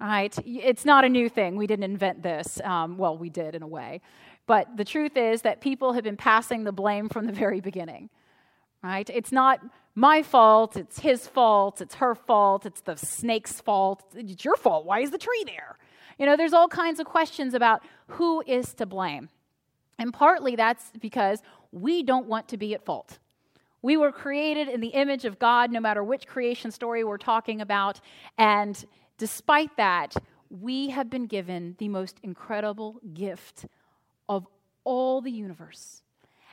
All right, it's not a new thing. We didn't invent this. Um, well, we did in a way. But the truth is that people have been passing the blame from the very beginning. Right? It's not my fault, it's his fault, it's her fault, it's the snake's fault, it's your fault. Why is the tree there? You know, there's all kinds of questions about who is to blame. And partly that's because we don't want to be at fault. We were created in the image of God, no matter which creation story we're talking about. And despite that, we have been given the most incredible gift of all the universe.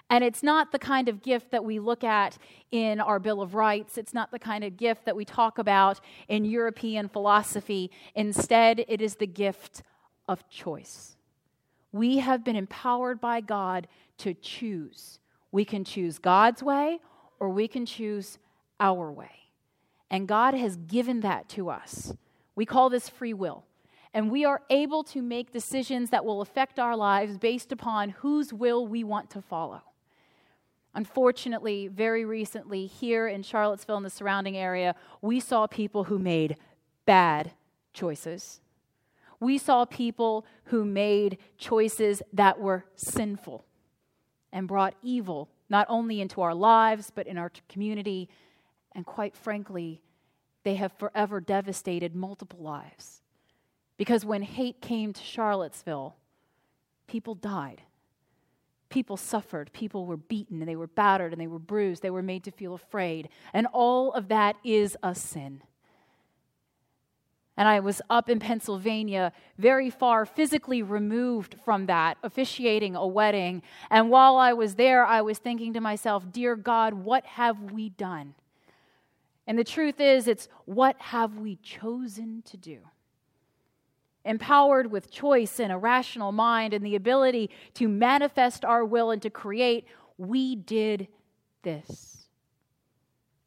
And it's not the kind of gift that we look at in our Bill of Rights. It's not the kind of gift that we talk about in European philosophy. Instead, it is the gift of choice. We have been empowered by God to choose. We can choose God's way or we can choose our way. And God has given that to us. We call this free will. And we are able to make decisions that will affect our lives based upon whose will we want to follow. Unfortunately, very recently, here in Charlottesville and the surrounding area, we saw people who made bad choices. We saw people who made choices that were sinful and brought evil not only into our lives, but in our community. And quite frankly, they have forever devastated multiple lives. Because when hate came to Charlottesville, people died. People suffered, people were beaten, and they were battered, and they were bruised, they were made to feel afraid. And all of that is a sin. And I was up in Pennsylvania, very far physically removed from that, officiating a wedding. And while I was there, I was thinking to myself, Dear God, what have we done? And the truth is, it's what have we chosen to do? empowered with choice and a rational mind and the ability to manifest our will and to create, we did this.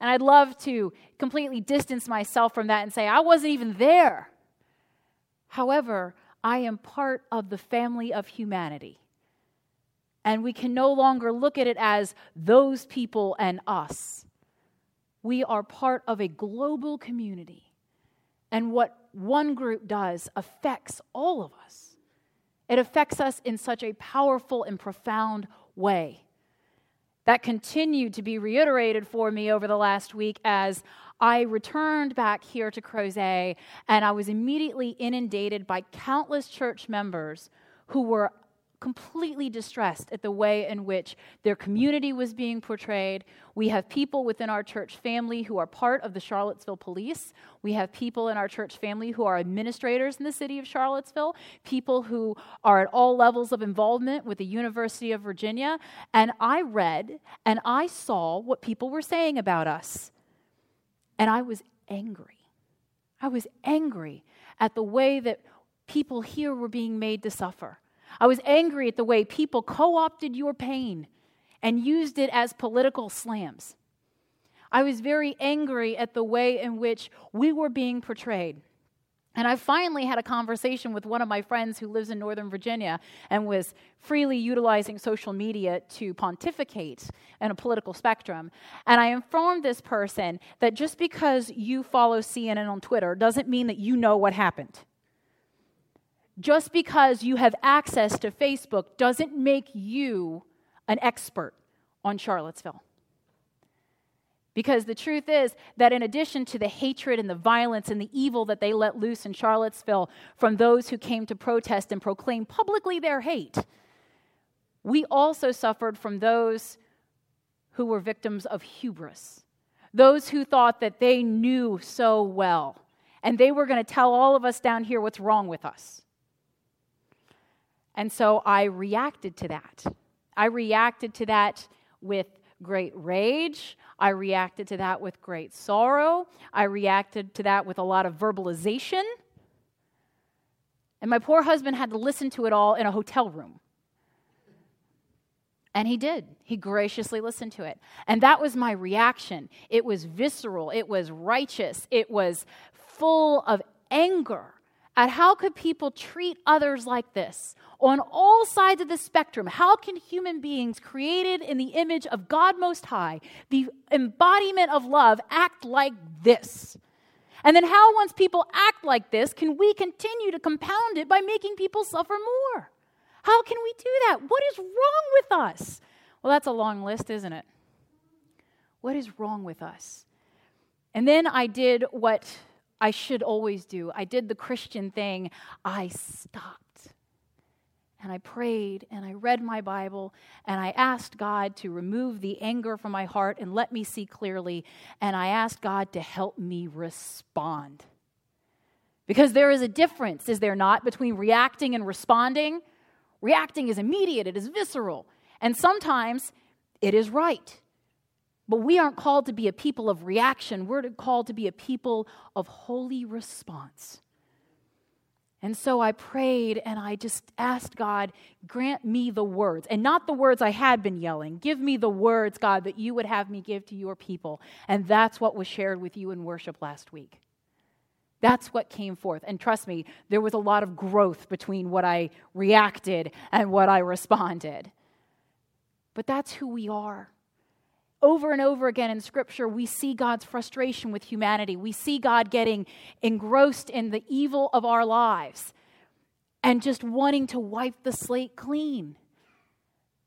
And I'd love to completely distance myself from that and say, I wasn't even there. However, I am part of the family of humanity. And we can no longer look at it as those people and us. We are part of a global community. And what one group does affects all of us. It affects us in such a powerful and profound way. That continued to be reiterated for me over the last week as I returned back here to Crozet and I was immediately inundated by countless church members who were completely distressed at the way in which their community was being portrayed. We have people within our church family who are part of the Charlottesville police. We have people in our church family who are administrators in the city of Charlottesville, people who are at all levels of involvement with the University of Virginia. And I read and I saw what people were saying about us. And I was angry. I was angry at the way that people here were being made to suffer. I was angry at the way people co opted your pain and used it as political slams. I was very angry at the way in which we were being portrayed. And I finally had a conversation with one of my friends who lives in Northern Virginia and was freely utilizing social media to pontificate in a political spectrum. And I informed this person that just because you follow CNN on Twitter doesn't mean that you know what happened. Just because you have access to Facebook doesn't make you an expert on Charlottesville. Because the truth is that in addition to the hatred and the violence and the evil that they let loose in Charlottesville from those who came to protest and proclaim publicly their hate, we also suffered from those who were victims of hubris, those who thought that they knew so well, and they were going to tell all of us down here what's wrong with us. And so I reacted to that. I reacted to that with great rage. I reacted to that with great sorrow. I reacted to that with a lot of verbalization. And my poor husband had to listen to it all in a hotel room. And he did. He graciously listened to it. And that was my reaction. It was visceral, it was righteous, it was full of anger at how could people treat others like this? On all sides of the spectrum how can human beings created in the image of god most high the embodiment of love act like this? And then how once people act like this can we continue to compound it by making people suffer more? How can we do that? What is wrong with us? Well that's a long list isn't it? What is wrong with us? And then i did what I should always do. I did the Christian thing. I stopped. And I prayed and I read my Bible and I asked God to remove the anger from my heart and let me see clearly. And I asked God to help me respond. Because there is a difference, is there not, between reacting and responding? Reacting is immediate, it is visceral. And sometimes it is right. But we aren't called to be a people of reaction. We're called to be a people of holy response. And so I prayed and I just asked God, grant me the words, and not the words I had been yelling. Give me the words, God, that you would have me give to your people. And that's what was shared with you in worship last week. That's what came forth. And trust me, there was a lot of growth between what I reacted and what I responded. But that's who we are over and over again in Scripture, we see God's frustration with humanity. We see God getting engrossed in the evil of our lives and just wanting to wipe the slate clean.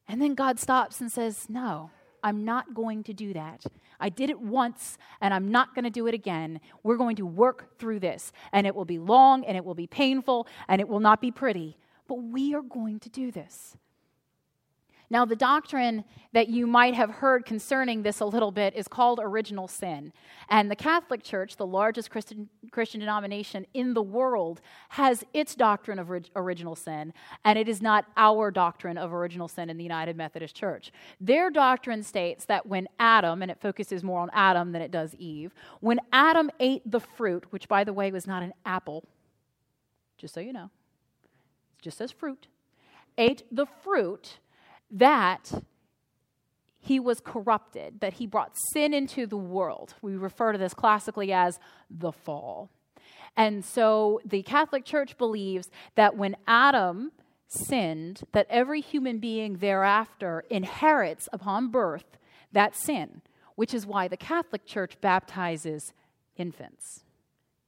And then God stops and says, No, I'm not going to do that. I did it once and I'm not going to do it again. We're going to work through this. And it will be long and it will be painful and it will not be pretty. But we are going to do this. Now, the doctrine that you might have heard concerning this a little bit is called original sin. And the Catholic Church, the largest Christian, Christian denomination in the world, has its doctrine of original sin, and it is not our doctrine of original sin in the United Methodist Church. Their doctrine states that when Adam, and it focuses more on Adam than it does Eve, when Adam ate the fruit, which by the way was not an apple, just so you know, it just says fruit, ate the fruit that he was corrupted, that he brought sin into the world. We refer to this classically as the fall. And so the Catholic Church believes that when Adam sinned, that every human being thereafter inherits upon birth that sin, which is why the Catholic Church baptizes infants.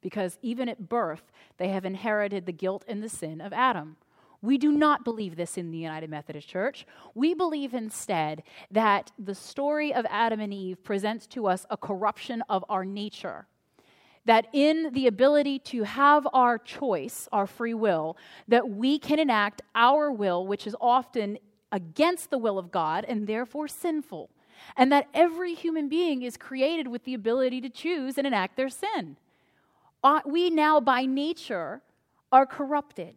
Because even at birth, they have inherited the guilt and the sin of Adam. We do not believe this in the United Methodist Church. We believe instead that the story of Adam and Eve presents to us a corruption of our nature. That in the ability to have our choice, our free will, that we can enact our will, which is often against the will of God and therefore sinful. And that every human being is created with the ability to choose and enact their sin. Uh, we now, by nature, are corrupted.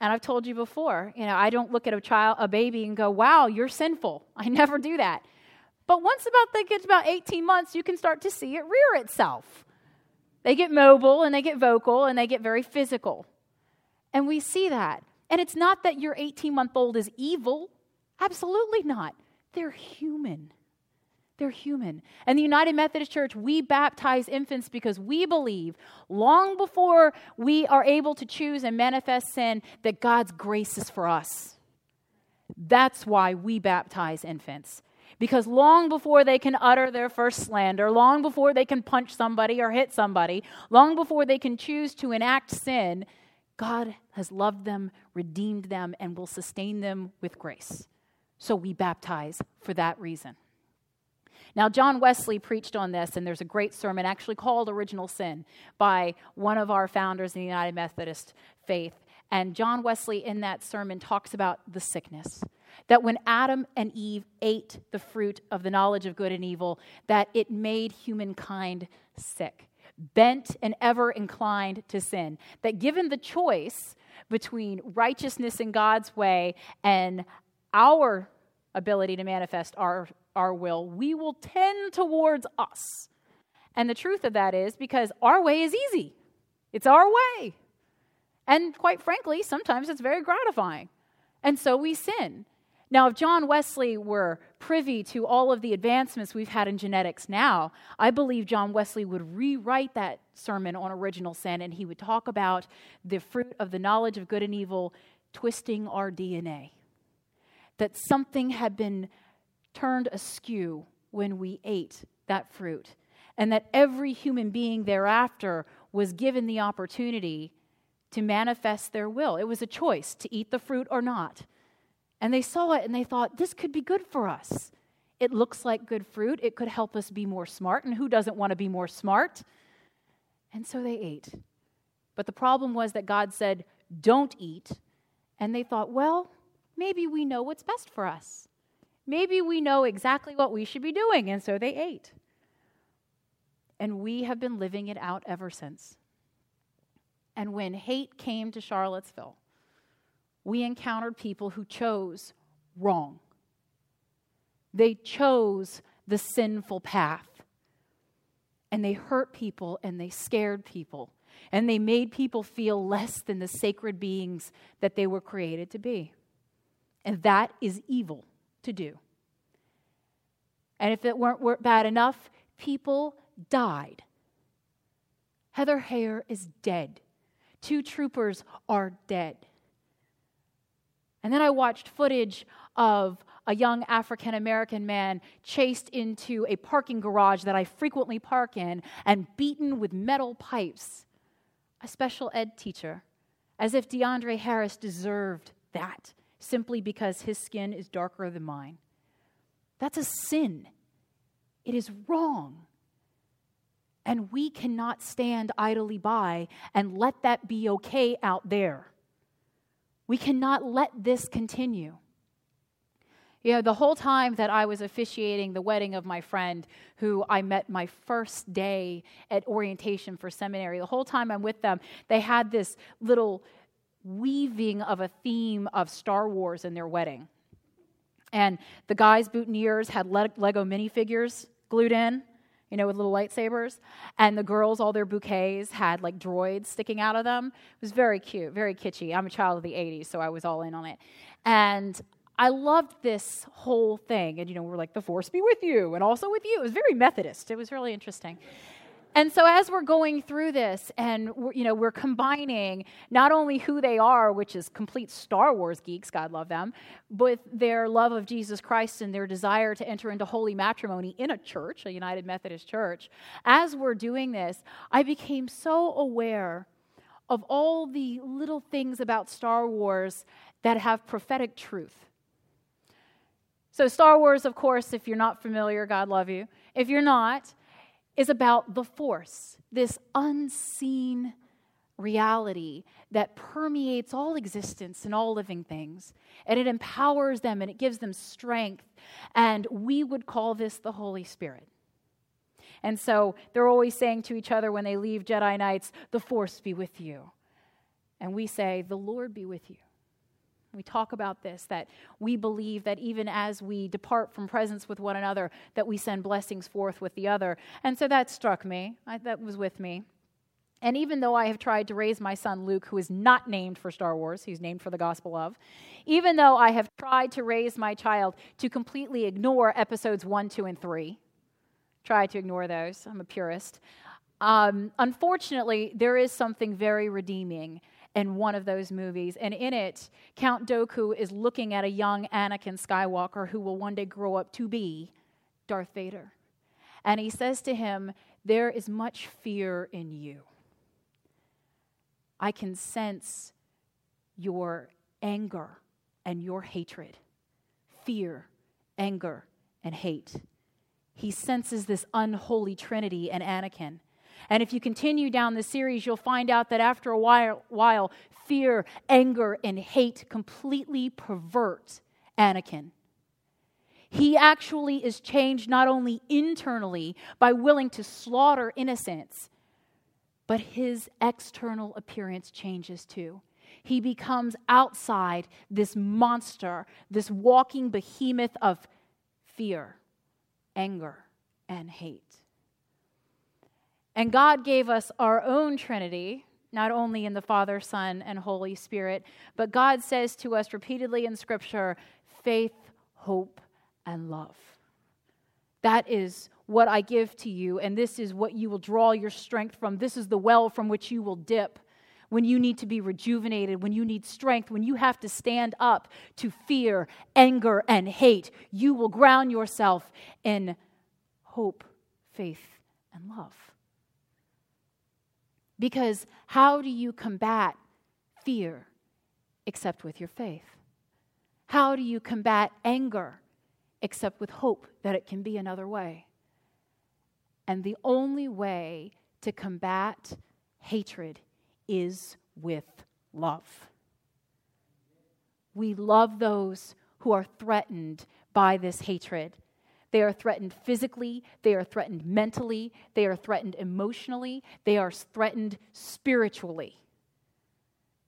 And I've told you before, you know, I don't look at a child, a baby, and go, wow, you're sinful. I never do that. But once about they get about 18 months, you can start to see it rear itself. They get mobile and they get vocal and they get very physical. And we see that. And it's not that your 18 month old is evil. Absolutely not. They're human. They're human. And the United Methodist Church, we baptize infants because we believe long before we are able to choose and manifest sin that God's grace is for us. That's why we baptize infants. Because long before they can utter their first slander, long before they can punch somebody or hit somebody, long before they can choose to enact sin, God has loved them, redeemed them, and will sustain them with grace. So we baptize for that reason. Now, John Wesley preached on this, and there's a great sermon actually called Original Sin by one of our founders in the United Methodist faith. And John Wesley, in that sermon, talks about the sickness. That when Adam and Eve ate the fruit of the knowledge of good and evil, that it made humankind sick, bent and ever inclined to sin. That given the choice between righteousness in God's way and our ability to manifest our our will, we will tend towards us. And the truth of that is because our way is easy, it's our way. And quite frankly, sometimes it's very gratifying. And so we sin. Now, if John Wesley were privy to all of the advancements we've had in genetics now, I believe John Wesley would rewrite that sermon on original sin and he would talk about the fruit of the knowledge of good and evil twisting our DNA. That something had been turned askew when we ate that fruit, and that every human being thereafter was given the opportunity to manifest their will. It was a choice to eat the fruit or not. And they saw it and they thought, this could be good for us. It looks like good fruit. It could help us be more smart. And who doesn't want to be more smart? And so they ate. But the problem was that God said, don't eat. And they thought, well, maybe we know what's best for us. Maybe we know exactly what we should be doing. And so they ate. And we have been living it out ever since. And when hate came to Charlottesville, we encountered people who chose wrong. They chose the sinful path. And they hurt people and they scared people. And they made people feel less than the sacred beings that they were created to be. And that is evil to do. And if it weren't bad enough, people died. Heather Heyer is dead. Two troopers are dead. And then I watched footage of a young African American man chased into a parking garage that I frequently park in and beaten with metal pipes. A special ed teacher, as if DeAndre Harris deserved that simply because his skin is darker than mine. That's a sin. It is wrong. And we cannot stand idly by and let that be okay out there. We cannot let this continue. You know, the whole time that I was officiating the wedding of my friend, who I met my first day at orientation for seminary, the whole time I'm with them, they had this little weaving of a theme of Star Wars in their wedding. And the guys' boutonnieres had Lego minifigures glued in you know, with little lightsabers. And the girls, all their bouquets had like droids sticking out of them. It was very cute, very kitschy. I'm a child of the 80s, so I was all in on it. And I loved this whole thing. And, you know, we're like, the force be with you, and also with you. It was very Methodist. It was really interesting. And so as we're going through this and you know we're combining not only who they are which is complete Star Wars geeks God love them but their love of Jesus Christ and their desire to enter into holy matrimony in a church a United Methodist church as we're doing this I became so aware of all the little things about Star Wars that have prophetic truth. So Star Wars of course if you're not familiar God love you. If you're not is about the force, this unseen reality that permeates all existence and all living things. And it empowers them and it gives them strength. And we would call this the Holy Spirit. And so they're always saying to each other when they leave Jedi Knights, the Force be with you. And we say, the Lord be with you. We talk about this that we believe that even as we depart from presence with one another, that we send blessings forth with the other. And so that struck me. I, that was with me. And even though I have tried to raise my son Luke, who is not named for Star Wars, he's named for the Gospel of, even though I have tried to raise my child to completely ignore episodes one, two, and three, try to ignore those, I'm a purist. Um, unfortunately, there is something very redeeming in one of those movies. And in it, Count Dooku is looking at a young Anakin Skywalker who will one day grow up to be Darth Vader. And he says to him, There is much fear in you. I can sense your anger and your hatred, fear, anger, and hate. He senses this unholy trinity in Anakin. And if you continue down the series, you'll find out that after a while, while fear, anger, and hate completely pervert Anakin. He actually is changed not only internally by willing to slaughter innocents, but his external appearance changes too. He becomes outside this monster, this walking behemoth of fear anger, and hate. And God gave us our own Trinity, not only in the Father, Son, and Holy Spirit, but God says to us repeatedly in Scripture faith, hope, and love. That is what I give to you, and this is what you will draw your strength from. This is the well from which you will dip when you need to be rejuvenated, when you need strength, when you have to stand up to fear, anger, and hate. You will ground yourself in hope, faith, and love. Because how do you combat fear except with your faith? How do you combat anger except with hope that it can be another way? And the only way to combat hatred is with love. We love those who are threatened by this hatred. They are threatened physically, they are threatened mentally, they are threatened emotionally, they are threatened spiritually.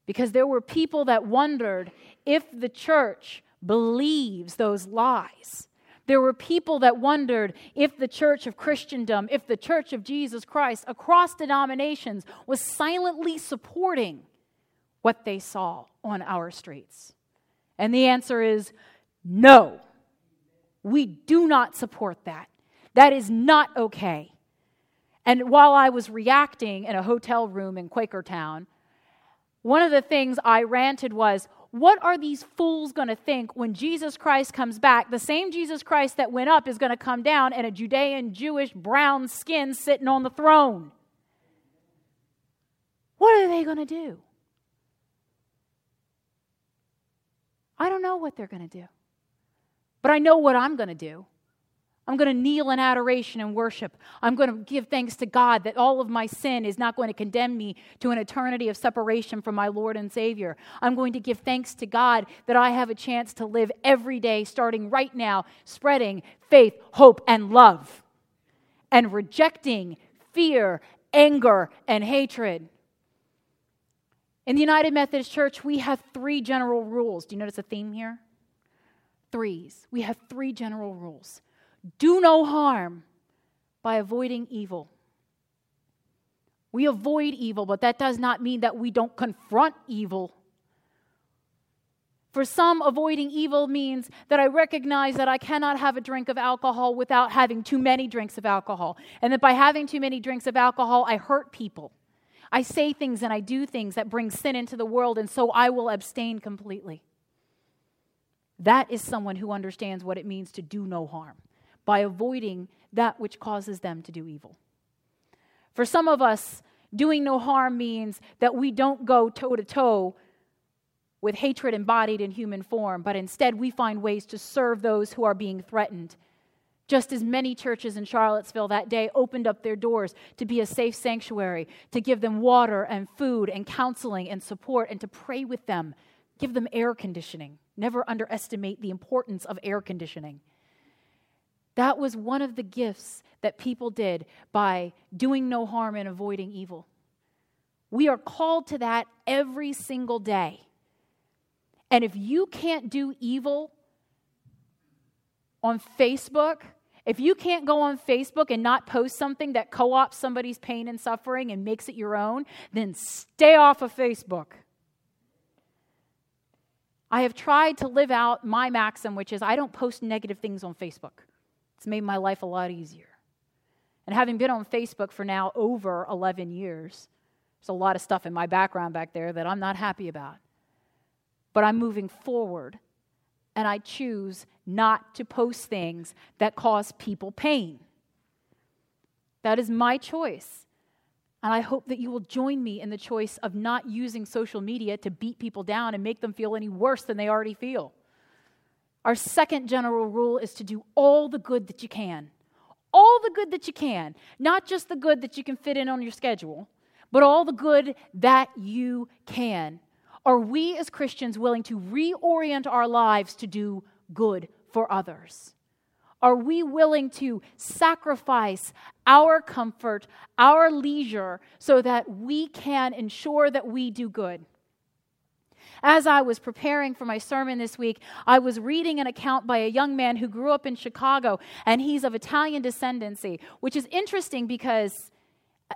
Because there were people that wondered if the church believes those lies. There were people that wondered if the church of Christendom, if the church of Jesus Christ across denominations was silently supporting what they saw on our streets. And the answer is no. We do not support that. That is not okay. And while I was reacting in a hotel room in Quakertown, one of the things I ranted was, what are these fools going to think when Jesus Christ comes back? The same Jesus Christ that went up is going to come down in a Judean Jewish brown skin sitting on the throne. What are they going to do? I don't know what they're going to do. But I know what I'm going to do. I'm going to kneel in adoration and worship. I'm going to give thanks to God that all of my sin is not going to condemn me to an eternity of separation from my Lord and Savior. I'm going to give thanks to God that I have a chance to live every day, starting right now, spreading faith, hope, and love, and rejecting fear, anger, and hatred. In the United Methodist Church, we have three general rules. Do you notice a theme here? Threes. We have three general rules do no harm by avoiding evil. We avoid evil, but that does not mean that we don't confront evil. For some, avoiding evil means that I recognize that I cannot have a drink of alcohol without having too many drinks of alcohol. And that by having too many drinks of alcohol, I hurt people. I say things and I do things that bring sin into the world, and so I will abstain completely. That is someone who understands what it means to do no harm by avoiding that which causes them to do evil. For some of us, doing no harm means that we don't go toe to toe with hatred embodied in human form, but instead we find ways to serve those who are being threatened. Just as many churches in Charlottesville that day opened up their doors to be a safe sanctuary, to give them water and food and counseling and support, and to pray with them, give them air conditioning. Never underestimate the importance of air conditioning. That was one of the gifts that people did by doing no harm and avoiding evil. We are called to that every single day. And if you can't do evil on Facebook, if you can't go on Facebook and not post something that co ops somebody's pain and suffering and makes it your own, then stay off of Facebook. I have tried to live out my maxim, which is I don't post negative things on Facebook. It's made my life a lot easier. And having been on Facebook for now over 11 years, there's a lot of stuff in my background back there that I'm not happy about. But I'm moving forward, and I choose not to post things that cause people pain. That is my choice. And I hope that you will join me in the choice of not using social media to beat people down and make them feel any worse than they already feel. Our second general rule is to do all the good that you can. All the good that you can. Not just the good that you can fit in on your schedule, but all the good that you can. Are we as Christians willing to reorient our lives to do good for others? Are we willing to sacrifice our comfort, our leisure, so that we can ensure that we do good? As I was preparing for my sermon this week, I was reading an account by a young man who grew up in Chicago, and he's of Italian descendancy, which is interesting because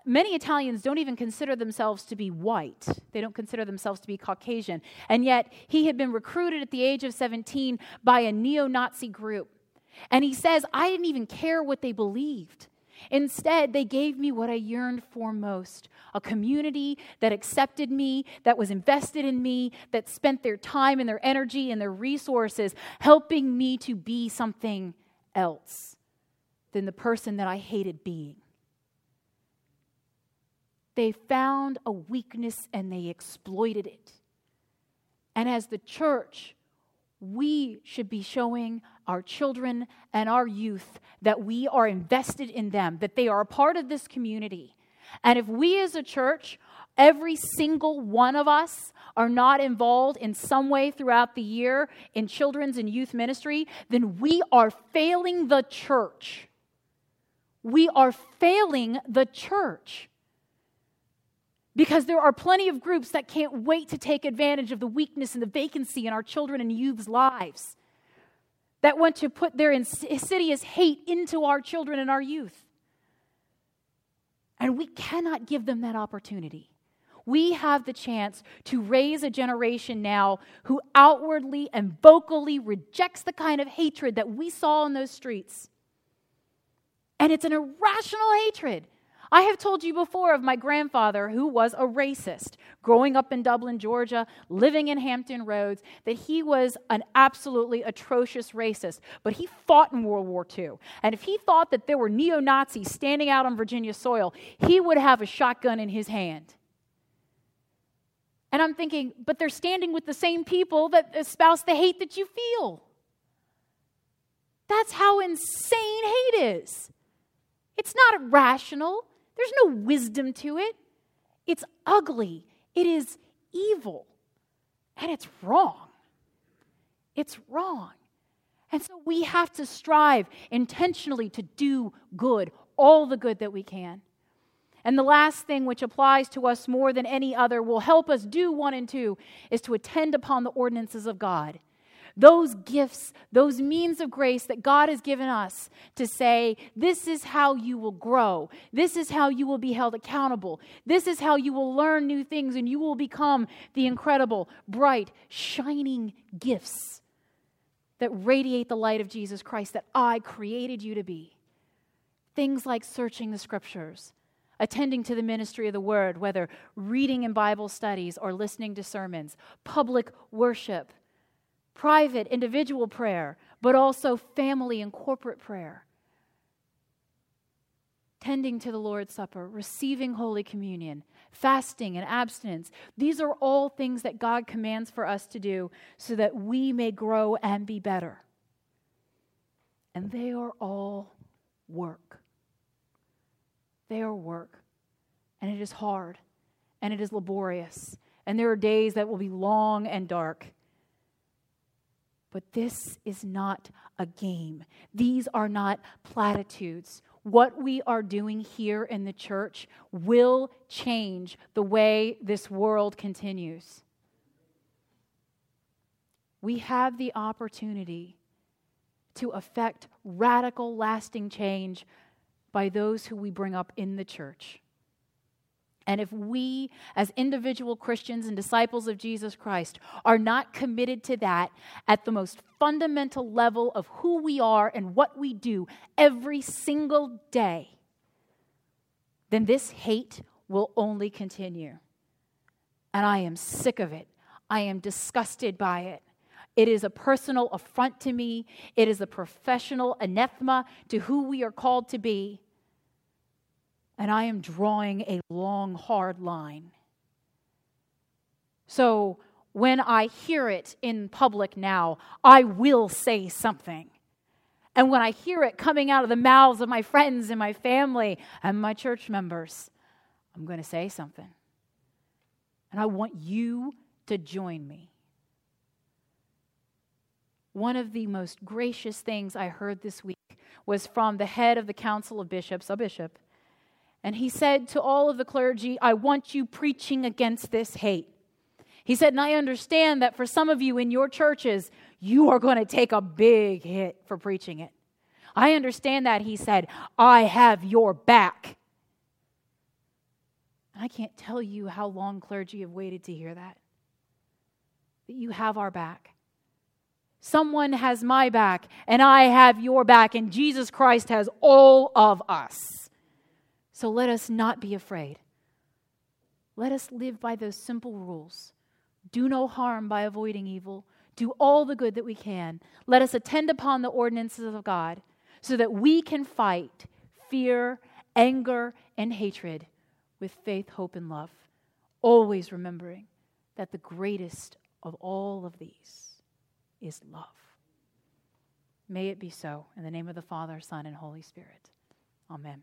many Italians don't even consider themselves to be white. They don't consider themselves to be Caucasian. And yet, he had been recruited at the age of 17 by a neo Nazi group. And he says, I didn't even care what they believed. Instead, they gave me what I yearned for most a community that accepted me, that was invested in me, that spent their time and their energy and their resources helping me to be something else than the person that I hated being. They found a weakness and they exploited it. And as the church, we should be showing our children and our youth that we are invested in them, that they are a part of this community. And if we as a church, every single one of us, are not involved in some way throughout the year in children's and youth ministry, then we are failing the church. We are failing the church. Because there are plenty of groups that can't wait to take advantage of the weakness and the vacancy in our children and youth's lives that want to put their insidious hate into our children and our youth. And we cannot give them that opportunity. We have the chance to raise a generation now who outwardly and vocally rejects the kind of hatred that we saw in those streets. And it's an irrational hatred. I have told you before of my grandfather who was a racist, growing up in Dublin, Georgia, living in Hampton Roads, that he was an absolutely atrocious racist. But he fought in World War II. And if he thought that there were neo Nazis standing out on Virginia soil, he would have a shotgun in his hand. And I'm thinking, but they're standing with the same people that espouse the hate that you feel. That's how insane hate is. It's not rational. There's no wisdom to it. It's ugly. It is evil. And it's wrong. It's wrong. And so we have to strive intentionally to do good, all the good that we can. And the last thing, which applies to us more than any other, will help us do one and two, is to attend upon the ordinances of God those gifts, those means of grace that God has given us to say, this is how you will grow. This is how you will be held accountable. This is how you will learn new things and you will become the incredible, bright, shining gifts that radiate the light of Jesus Christ that I created you to be. Things like searching the scriptures, attending to the ministry of the word, whether reading in Bible studies or listening to sermons, public worship private, individual prayer, but also family and corporate prayer. Tending to the Lord's Supper, receiving Holy Communion, fasting and abstinence. These are all things that God commands for us to do so that we may grow and be better. And they are all work. They are work. And it is hard. And it is laborious. And there are days that will be long and dark. But this is not a game. These are not platitudes. What we are doing here in the church will change the way this world continues. We have the opportunity to affect radical, lasting change by those who we bring up in the church. And if we, as individual Christians and disciples of Jesus Christ, are not committed to that at the most fundamental level of who we are and what we do every single day, then this hate will only continue. And I am sick of it. I am disgusted by it. It is a personal affront to me. It is a professional anathema to who we are called to be and I am drawing a long, hard line. So when I hear it in public now, I will say something. And when I hear it coming out of the mouths of my friends and my family and my church members, I'm going to say something. And I want you to join me. One of the most gracious things I heard this week was from the head of the Council of Bishops, a bishop, and he said to all of the clergy, I want you preaching against this hate. He said, and I understand that for some of you in your churches, you are going to take a big hit for preaching it. I understand that. He said, I have your back. And I can't tell you how long clergy have waited to hear that. That you have our back. Someone has my back, and I have your back, and Jesus Christ has all of us. So let us not be afraid. Let us live by those simple rules do no harm by avoiding evil, do all the good that we can. Let us attend upon the ordinances of God so that we can fight fear, anger, and hatred with faith, hope, and love, always remembering that the greatest of all of these is love. May it be so. In the name of the Father, Son, and Holy Spirit. Amen.